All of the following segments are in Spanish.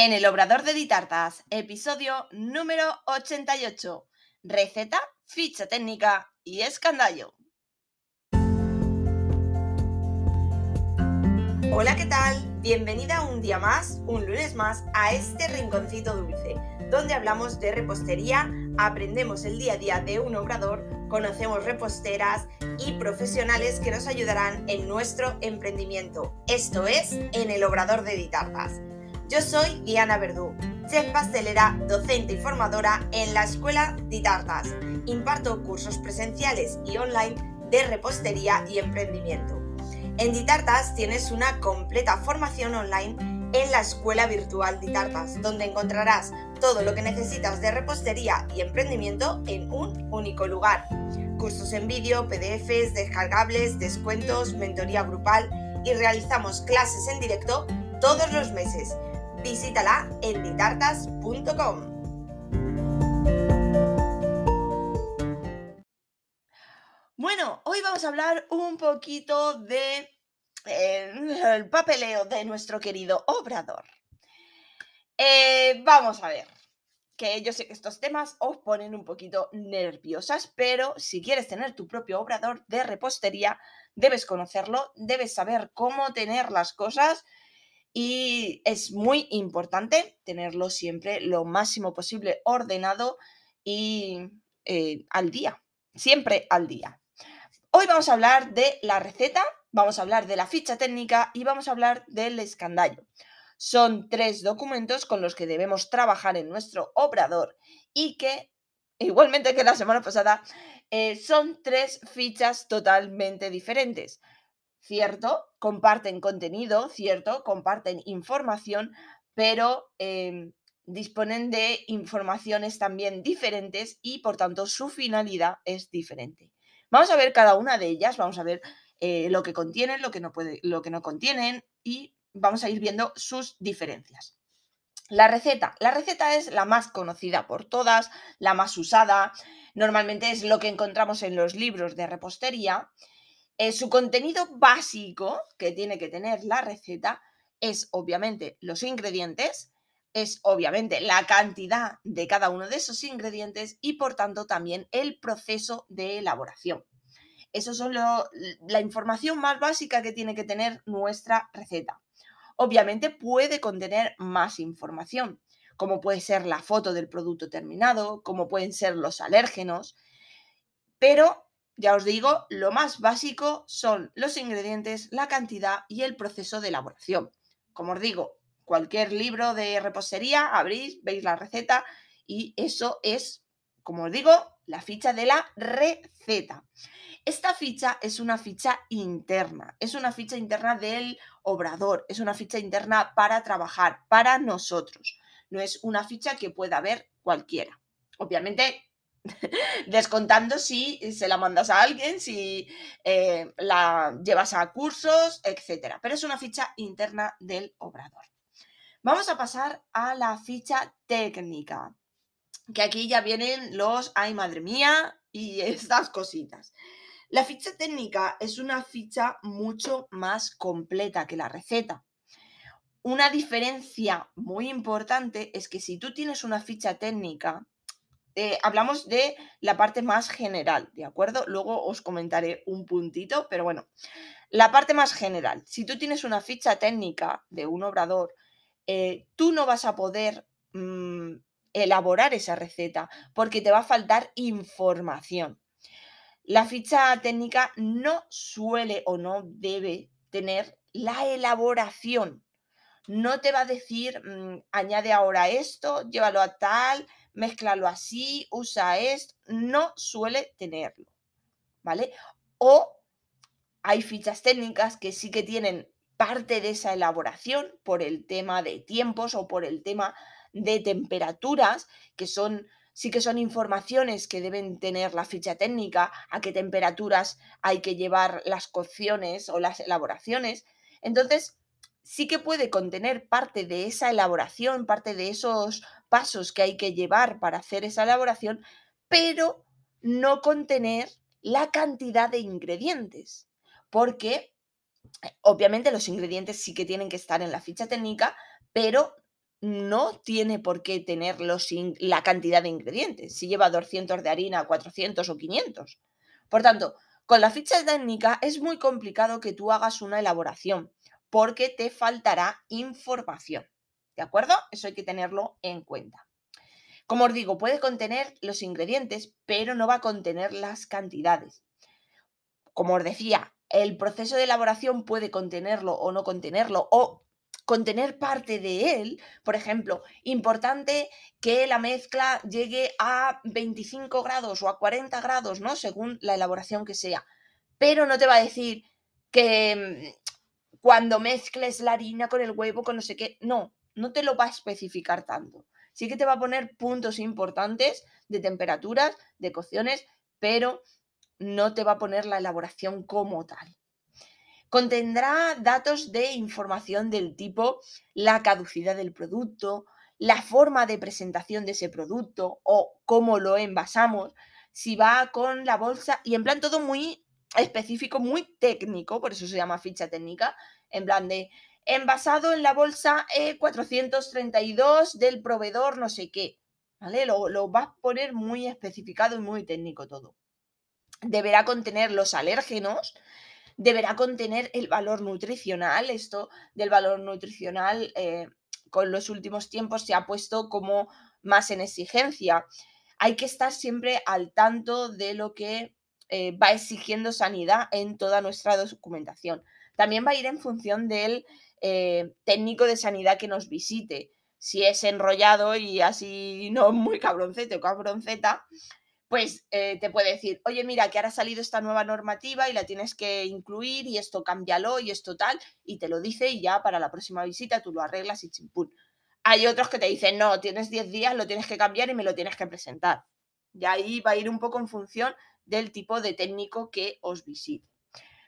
En el Obrador de Ditartas, episodio número 88. Receta, ficha técnica y escandallo. Hola, ¿qué tal? Bienvenida un día más, un lunes más, a este rinconcito dulce, donde hablamos de repostería, aprendemos el día a día de un obrador, conocemos reposteras y profesionales que nos ayudarán en nuestro emprendimiento. Esto es En el Obrador de Ditartas. Yo soy Diana Verdú, chef pastelera, docente y formadora en la Escuela Ditartas. Imparto cursos presenciales y online de repostería y emprendimiento. En Ditartas tienes una completa formación online en la Escuela Virtual Ditartas, donde encontrarás todo lo que necesitas de repostería y emprendimiento en un único lugar. Cursos en vídeo, PDFs, descargables, descuentos, mentoría grupal y realizamos clases en directo todos los meses visítala en ditartas.com. Bueno, hoy vamos a hablar un poquito de eh, el papeleo de nuestro querido obrador. Eh, vamos a ver, que yo sé que estos temas os ponen un poquito nerviosas, pero si quieres tener tu propio obrador de repostería, debes conocerlo, debes saber cómo tener las cosas y es muy importante tenerlo siempre lo máximo posible ordenado y eh, al día, siempre al día. Hoy vamos a hablar de la receta, vamos a hablar de la ficha técnica y vamos a hablar del escandallo. Son tres documentos con los que debemos trabajar en nuestro obrador y que, igualmente que la semana pasada, eh, son tres fichas totalmente diferentes cierto, comparten contenido, cierto, comparten información, pero em, disponen de informaciones también diferentes y por tanto su finalidad es diferente. Vamos a ver cada una de ellas, vamos a ver eh, lo que contienen, lo que, no puede, lo que no contienen y vamos a ir viendo sus diferencias. La receta. La receta es la más conocida por todas, la más usada. Normalmente es lo que encontramos en los libros de repostería eh, su contenido básico que tiene que tener la receta es obviamente los ingredientes, es obviamente la cantidad de cada uno de esos ingredientes y por tanto también el proceso de elaboración. Eso es la información más básica que tiene que tener nuestra receta. Obviamente puede contener más información, como puede ser la foto del producto terminado, como pueden ser los alérgenos, pero ya os digo, lo más básico son los ingredientes, la cantidad y el proceso de elaboración. Como os digo, cualquier libro de repostería, abrís, veis la receta y eso es, como os digo, la ficha de la receta. Esta ficha es una ficha interna, es una ficha interna del obrador, es una ficha interna para trabajar, para nosotros. No es una ficha que pueda ver cualquiera. Obviamente descontando si se la mandas a alguien, si eh, la llevas a cursos, etc. Pero es una ficha interna del obrador. Vamos a pasar a la ficha técnica, que aquí ya vienen los, ay madre mía, y estas cositas. La ficha técnica es una ficha mucho más completa que la receta. Una diferencia muy importante es que si tú tienes una ficha técnica, eh, hablamos de la parte más general, ¿de acuerdo? Luego os comentaré un puntito, pero bueno, la parte más general. Si tú tienes una ficha técnica de un obrador, eh, tú no vas a poder mm, elaborar esa receta porque te va a faltar información. La ficha técnica no suele o no debe tener la elaboración. No te va a decir, mm, añade ahora esto, llévalo a tal, mézclalo así, usa esto, no suele tenerlo, ¿vale? O hay fichas técnicas que sí que tienen parte de esa elaboración por el tema de tiempos o por el tema de temperaturas, que son sí que son informaciones que deben tener la ficha técnica, a qué temperaturas hay que llevar las cocciones o las elaboraciones. Entonces, sí que puede contener parte de esa elaboración, parte de esos pasos que hay que llevar para hacer esa elaboración, pero no contener la cantidad de ingredientes, porque eh, obviamente los ingredientes sí que tienen que estar en la ficha técnica, pero no tiene por qué tener la cantidad de ingredientes, si lleva 200 de harina, 400 o 500. Por tanto, con la ficha técnica es muy complicado que tú hagas una elaboración porque te faltará información. ¿De acuerdo? Eso hay que tenerlo en cuenta. Como os digo, puede contener los ingredientes, pero no va a contener las cantidades. Como os decía, el proceso de elaboración puede contenerlo o no contenerlo, o contener parte de él. Por ejemplo, importante que la mezcla llegue a 25 grados o a 40 grados, ¿no? Según la elaboración que sea. Pero no te va a decir que mm, cuando mezcles la harina con el huevo, con no sé qué. No, no te lo va a especificar tanto. Sí que te va a poner puntos importantes de temperaturas, de cocciones, pero no te va a poner la elaboración como tal. Contendrá datos de información del tipo la caducidad del producto, la forma de presentación de ese producto o cómo lo envasamos, si va con la bolsa y en plan todo muy específico, muy técnico, por eso se llama ficha técnica, en plan de envasado en la bolsa E432 del proveedor no sé qué, ¿vale? Lo, lo va a poner muy especificado y muy técnico todo. Deberá contener los alérgenos, deberá contener el valor nutricional. Esto del valor nutricional eh, con los últimos tiempos se ha puesto como más en exigencia. Hay que estar siempre al tanto de lo que eh, va exigiendo sanidad en toda nuestra documentación. También va a ir en función del eh, técnico de sanidad que nos visite. Si es enrollado y así no muy cabroncete o cabronceta, pues eh, te puede decir, oye, mira, que ahora ha salido esta nueva normativa y la tienes que incluir y esto cámbialo y esto tal, y te lo dice y ya para la próxima visita tú lo arreglas y chimpún. Hay otros que te dicen, no, tienes 10 días, lo tienes que cambiar y me lo tienes que presentar. Y ahí va a ir un poco en función del tipo de técnico que os visite.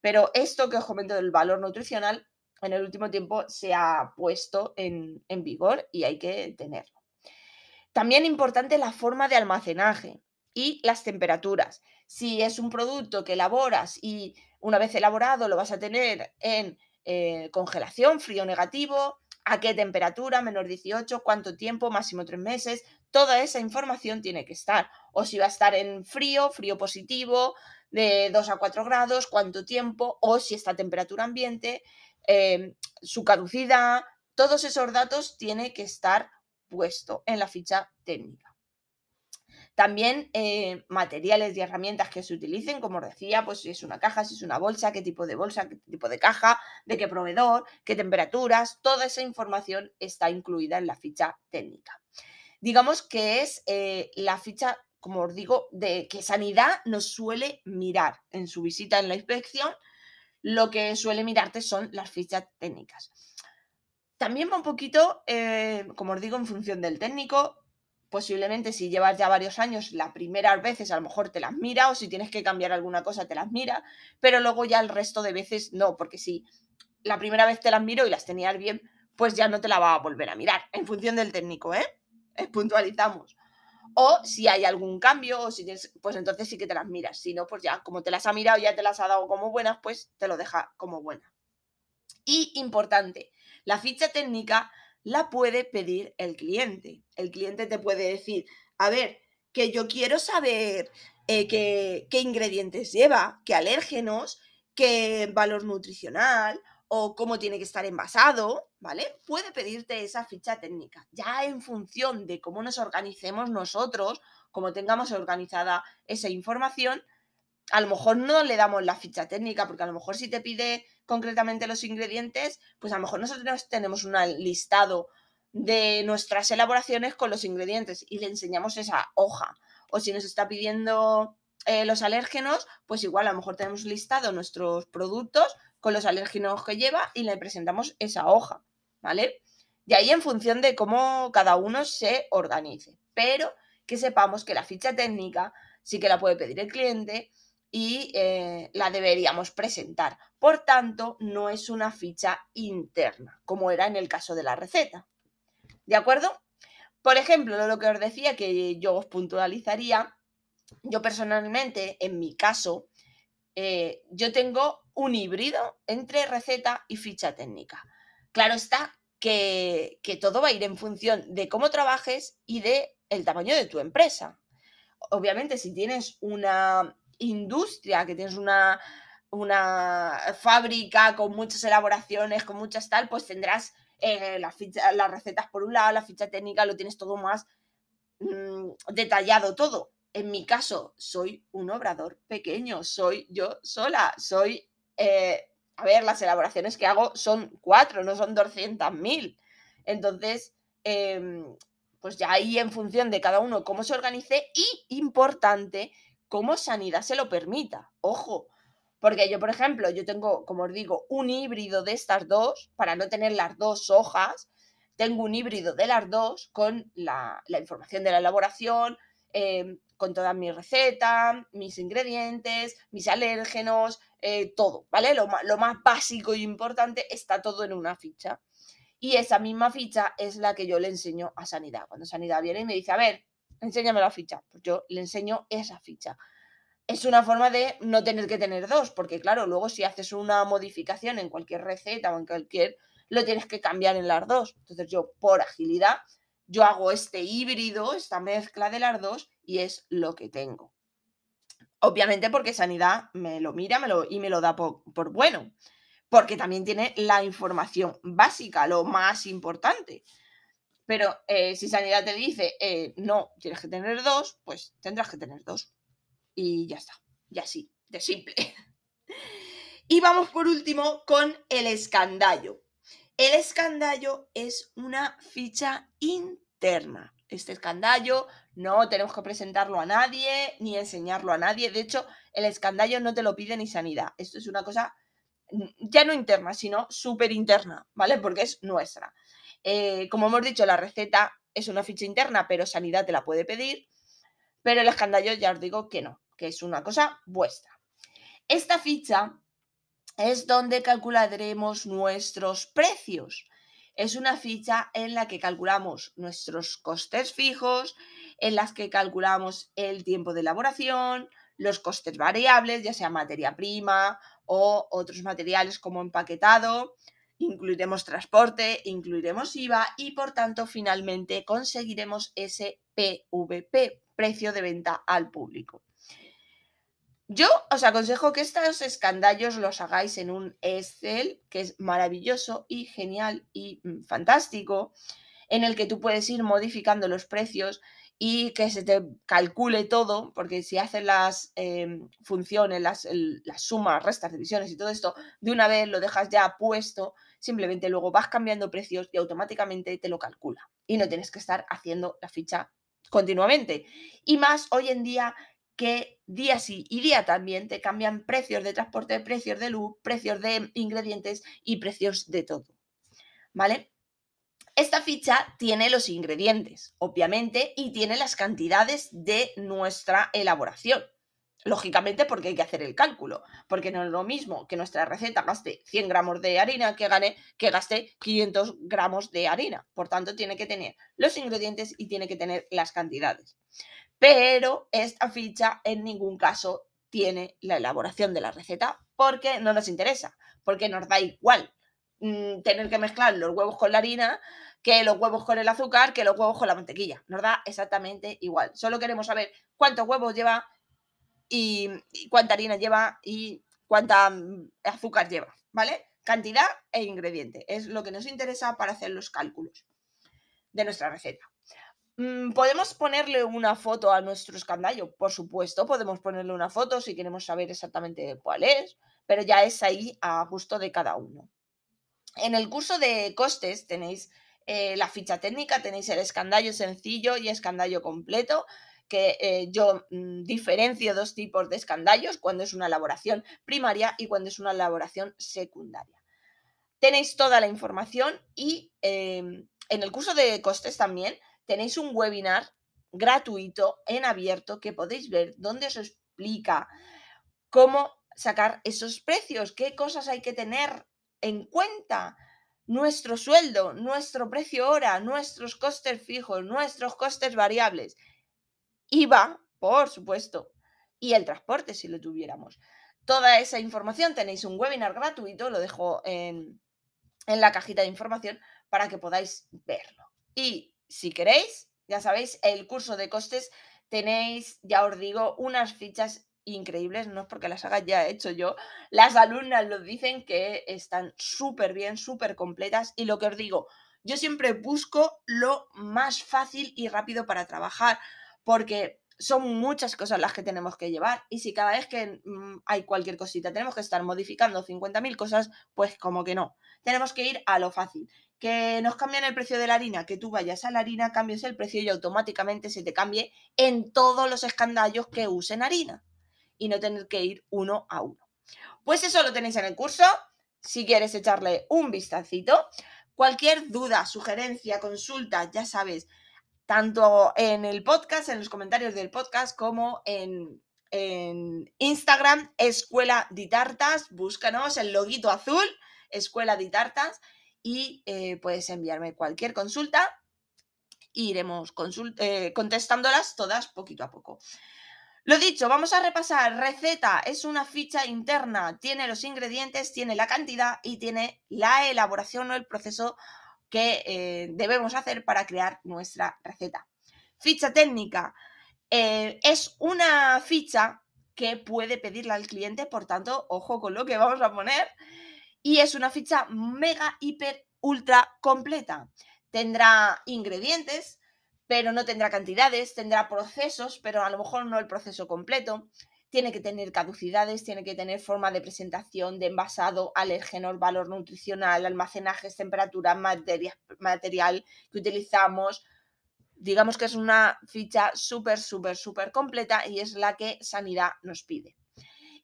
Pero esto que os comento del valor nutricional, en el último tiempo se ha puesto en, vigor y hay que tenerlo. También importante la forma de almacenaje y las temperaturas. Si es un producto que elaboras y una vez elaborado lo vas a tener en eh, congelación, frío negativo, a qué temperatura, menor 18, cuánto tiempo, máximo tres meses, toda esa información tiene que estar. O si va a estar en frío, frío positivo, de 2 a 4 grados, cuánto tiempo, o si está a temperatura ambiente, em, su caducidad, todos esos datos tiene que estar puesto en la ficha técnica. También eh, materiales y herramientas que se utilicen, como os decía, pues si es una caja, si es una bolsa, qué tipo de bolsa, qué tipo de caja, de qué proveedor, qué temperaturas, toda esa información está incluida en la ficha técnica. Digamos que es eh, la ficha, como os digo, de que Sanidad nos suele mirar en su visita en la inspección, lo que suele mirarte son las fichas técnicas. También va un poquito, eh, como os digo, en función del técnico, posiblemente si llevas ya varios años, las primeras veces a lo mejor te las mira o si tienes que cambiar alguna cosa te las mira, pero luego ya el resto de veces no, porque si la primera vez te las miro y las tenías bien, pues ya no te la va a volver a mirar, en función del técnico, ¿eh? Puntualizamos. O si hay algún cambio, o si pues entonces sí que te las miras. Si no, pues ya, como te las ha mirado, ya te las ha dado como buenas, pues te lo deja como buena. Y importante, la ficha técnica la puede pedir el cliente. El cliente te puede decir, a ver, que yo quiero saber eh, qué, qué ingredientes lleva, qué alérgenos, qué valor nutricional o cómo tiene que estar envasado, ¿vale? Puede pedirte esa ficha técnica. Ya en función de cómo nos organicemos nosotros, cómo tengamos organizada esa información, a lo mejor no le damos la ficha técnica, porque a lo mejor si te pide concretamente los ingredientes, pues a lo mejor nosotros tenemos un listado de nuestras elaboraciones con los ingredientes y le enseñamos esa hoja. O si nos está pidiendo eh, los alérgenos, pues igual a lo mejor tenemos listado nuestros productos con los alérgenos que lleva y le presentamos esa hoja, ¿vale? Y ahí en función de cómo cada uno se organice. Pero que sepamos que la ficha técnica sí que la puede pedir el cliente y eh, la deberíamos presentar. Por tanto, no es una ficha interna, como era en el caso de la receta. ¿De acuerdo? Por ejemplo, lo que os decía que yo os puntualizaría, yo personalmente, en mi caso, eh, yo tengo un híbrido entre receta y ficha técnica. Claro está que, que todo va a ir en función de cómo trabajes y de el tamaño de tu empresa. Obviamente, si tienes una industria, que tienes una, una fábrica con muchas elaboraciones, con muchas tal, pues tendrás eh, las, las recetas por un lado, la ficha técnica, lo tienes todo más mm, detallado todo. En mi caso, soy un obrador pequeño, soy yo sola, soy, eh, a ver, las elaboraciones que hago son cuatro, no son 200.000. Entonces, em, pues ya ahí en función de cada uno cómo se organice y, importante, cómo sanidad se lo permita. Ojo, porque yo, por ejemplo, yo tengo, como os digo, un híbrido de estas dos, para no tener las dos hojas, tengo un híbrido de las dos con la, información de la elaboración, em, con toda mi receta, mis ingredientes, mis alérgenos, eh, todo, ¿vale? Lo, lo más básico y importante está todo en una ficha. Y esa misma ficha es la que yo le enseño a Sanidad. Cuando Sanidad viene y me dice, a ver, enséñame la ficha, pues yo le enseño esa ficha es una forma de no tener que tener dos, porque claro, luego si haces una modificación en cualquier receta o en cualquier, lo tienes que cambiar en las dos. Entonces yo, por agilidad, yo hago este híbrido, esta mezcla de las dos y es lo que tengo. Obviamente porque Sanidad me lo mira y me lo da por, bueno, porque también tiene la información básica, lo más importante. Pero eh, si Sanidad te dice, eh, no, tienes que tener dos, pues tendrás que tener dos y ya está. Y así, de simple. Y vamos por último con el escandallo. El escandallo es una ficha interna. Este escandallo no tenemos que presentarlo a nadie ni enseñarlo a nadie. De hecho, el escandallo no te lo pide ni sanidad. Esto es una cosa ya no interna, sino súper interna, ¿vale? Porque es nuestra. Eh, como hemos dicho, la receta es una ficha interna, pero sanidad te la puede pedir. Pero el escandallo ya os digo que no que es una cosa vuestra. Esta ficha es donde calcularemos nuestros precios. Es una ficha en la que calculamos nuestros costes fijos, en las que calculamos el tiempo de elaboración, los costes variables, ya sea materia prima o otros materiales como empaquetado, incluiremos transporte, incluiremos IVA y por tanto finalmente conseguiremos ese PVP, precio de venta al público. Yo os aconsejo que estos escandallos los hagáis en un Excel, que es maravilloso y genial y mm, fantástico, en el que tú puedes ir modificando los precios y que se te calcule todo, porque si haces las em, funciones, las, las sumas, restas, divisiones y todo esto, de una vez lo dejas ya puesto, simplemente luego vas cambiando precios y automáticamente te lo calcula. Y no tienes que estar haciendo la ficha continuamente. Y más hoy en día que día sí y día también te cambian precios de transporte, precios de luz, precios de ingredientes y precios de todo. ¿Vale? Esta ficha tiene los ingredientes, obviamente, y tiene las cantidades de nuestra elaboración. Lógicamente porque hay que hacer el cálculo, porque no es lo mismo que nuestra receta gaste 100 gramos de harina que, gane, que gaste 500 gramos de harina. Por tanto, tiene que tener los ingredientes y tiene que tener las cantidades pero esta ficha en ningún caso tiene la elaboración de la receta porque no nos interesa, porque nos da igual mm, tener que mezclar los huevos con la harina que los huevos con el azúcar, que los huevos con la mantequilla. Nos da exactamente igual. Solo queremos saber cuántos huevos lleva y, cuánta harina lleva y cuánta mm, azúcar lleva, ¿vale? Cantidad e ingrediente. Es lo que nos interesa para hacer los cálculos de nuestra receta. Mm, ¿Podemos ponerle una foto a nuestro escandallo? Por supuesto, podemos ponerle una foto si queremos saber exactamente cuál es, pero ya es ahí a gusto de cada uno. En el curso de costes tenéis eh, la ficha técnica, tenéis el escandallo sencillo y escandallo completo, que eh, yo mm, diferencio dos tipos de escandallos, cuando es una elaboración primaria y cuando es una elaboración secundaria. Tenéis toda la información y em, en el curso de costes también tenéis un webinar gratuito en abierto que podéis ver donde os explica cómo sacar esos precios, qué cosas hay que tener en cuenta. Nuestro sueldo, nuestro precio hora, nuestros costes fijos, nuestros costes variables. IVA, por supuesto, y el transporte si lo tuviéramos. Toda esa información tenéis un webinar gratuito, lo dejo en, en la cajita de información para que podáis verlo. Y si queréis, ya sabéis, el curso de costes tenéis, ya os digo, unas fichas increíbles, no es porque las haga ya hecho yo, las alumnas lo dicen que están súper bien, súper completas y lo que os digo, yo siempre busco lo más fácil y rápido para trabajar porque son muchas cosas las que tenemos que llevar y si cada vez que mm, hay cualquier cosita tenemos que estar modificando 50.000 cosas, pues como que no, tenemos que ir a lo fácil. Que nos cambian el precio de la harina, que tú vayas a la harina, cambies el precio y automáticamente se te cambie en todos los escandallos que usen harina y no tener que ir uno a uno. Pues eso lo tenéis en el curso. Si quieres echarle un vistacito, cualquier duda, sugerencia, consulta, ya sabes, tanto en el podcast, en los comentarios del podcast, como en, Instagram, Escuela de Tartas. Búscanos el loguito azul, Escuela de Tartas, y eh, puedes enviarme cualquier consulta. iremos eh, contestándolas todas poquito a poco. Lo dicho, vamos a repasar. Receta es una ficha interna, tiene los ingredientes, tiene la cantidad y tiene la elaboración o el proceso que eh, debemos hacer para crear nuestra receta. Ficha técnica es una ficha que puede pedirle al cliente, por tanto, ojo con lo que vamos a poner. Y es una ficha mega, hiper, ultra completa. Tendrá ingredientes, pero no tendrá cantidades, tendrá procesos, pero a lo mejor no el proceso completo. Tiene que tener caducidades, tiene que tener forma de presentación, de envasado, alérgenos, valor nutricional, almacenajes, temperatura, material que utilizamos. Digamos que es una ficha súper, súper, súper completa y es la que Sanidad nos pide.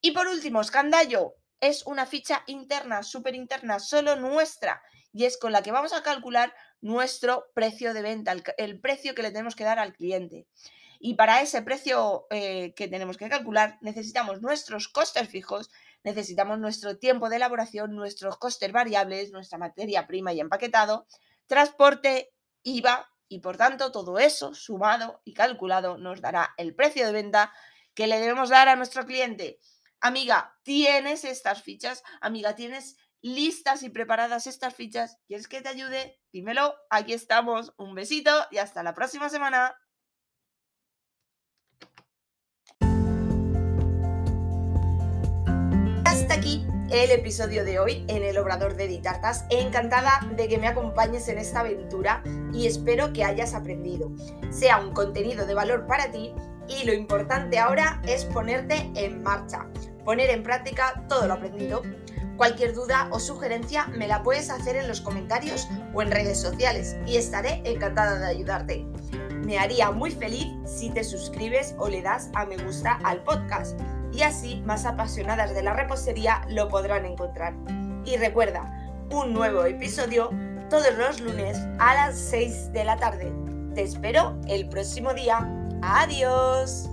Y por último, escandallo es una ficha interna, súper interna, solo nuestra, y es con la que vamos a calcular nuestro precio de venta, el, precio que le tenemos que dar al cliente. Y para ese precio eh, que tenemos que calcular necesitamos nuestros costes fijos, necesitamos nuestro tiempo de elaboración, nuestros costes variables, nuestra materia prima y empaquetado, transporte, IVA y por tanto todo eso sumado y calculado nos dará el precio de venta que le debemos dar a nuestro cliente. Amiga, ¿tienes estas fichas? Amiga, ¿tienes listas y preparadas estas fichas. ¿Quieres que te ayude? Dímelo, aquí estamos. Un besito y hasta la próxima semana. Hasta aquí el episodio de hoy en el Obrador de Ditartas. Encantada de que me acompañes en esta aventura y espero que hayas aprendido. Sea un contenido de valor para ti y lo importante ahora es ponerte en marcha, poner en práctica todo lo aprendido. Cualquier duda o sugerencia me la puedes hacer en los comentarios o en redes sociales y estaré encantada de ayudarte. Me haría muy feliz si te suscribes o le das a me gusta al podcast y así más apasionadas de la repostería lo podrán encontrar. Y recuerda, un nuevo episodio todos los lunes a las 6 de la tarde. Te espero el próximo día. Adiós.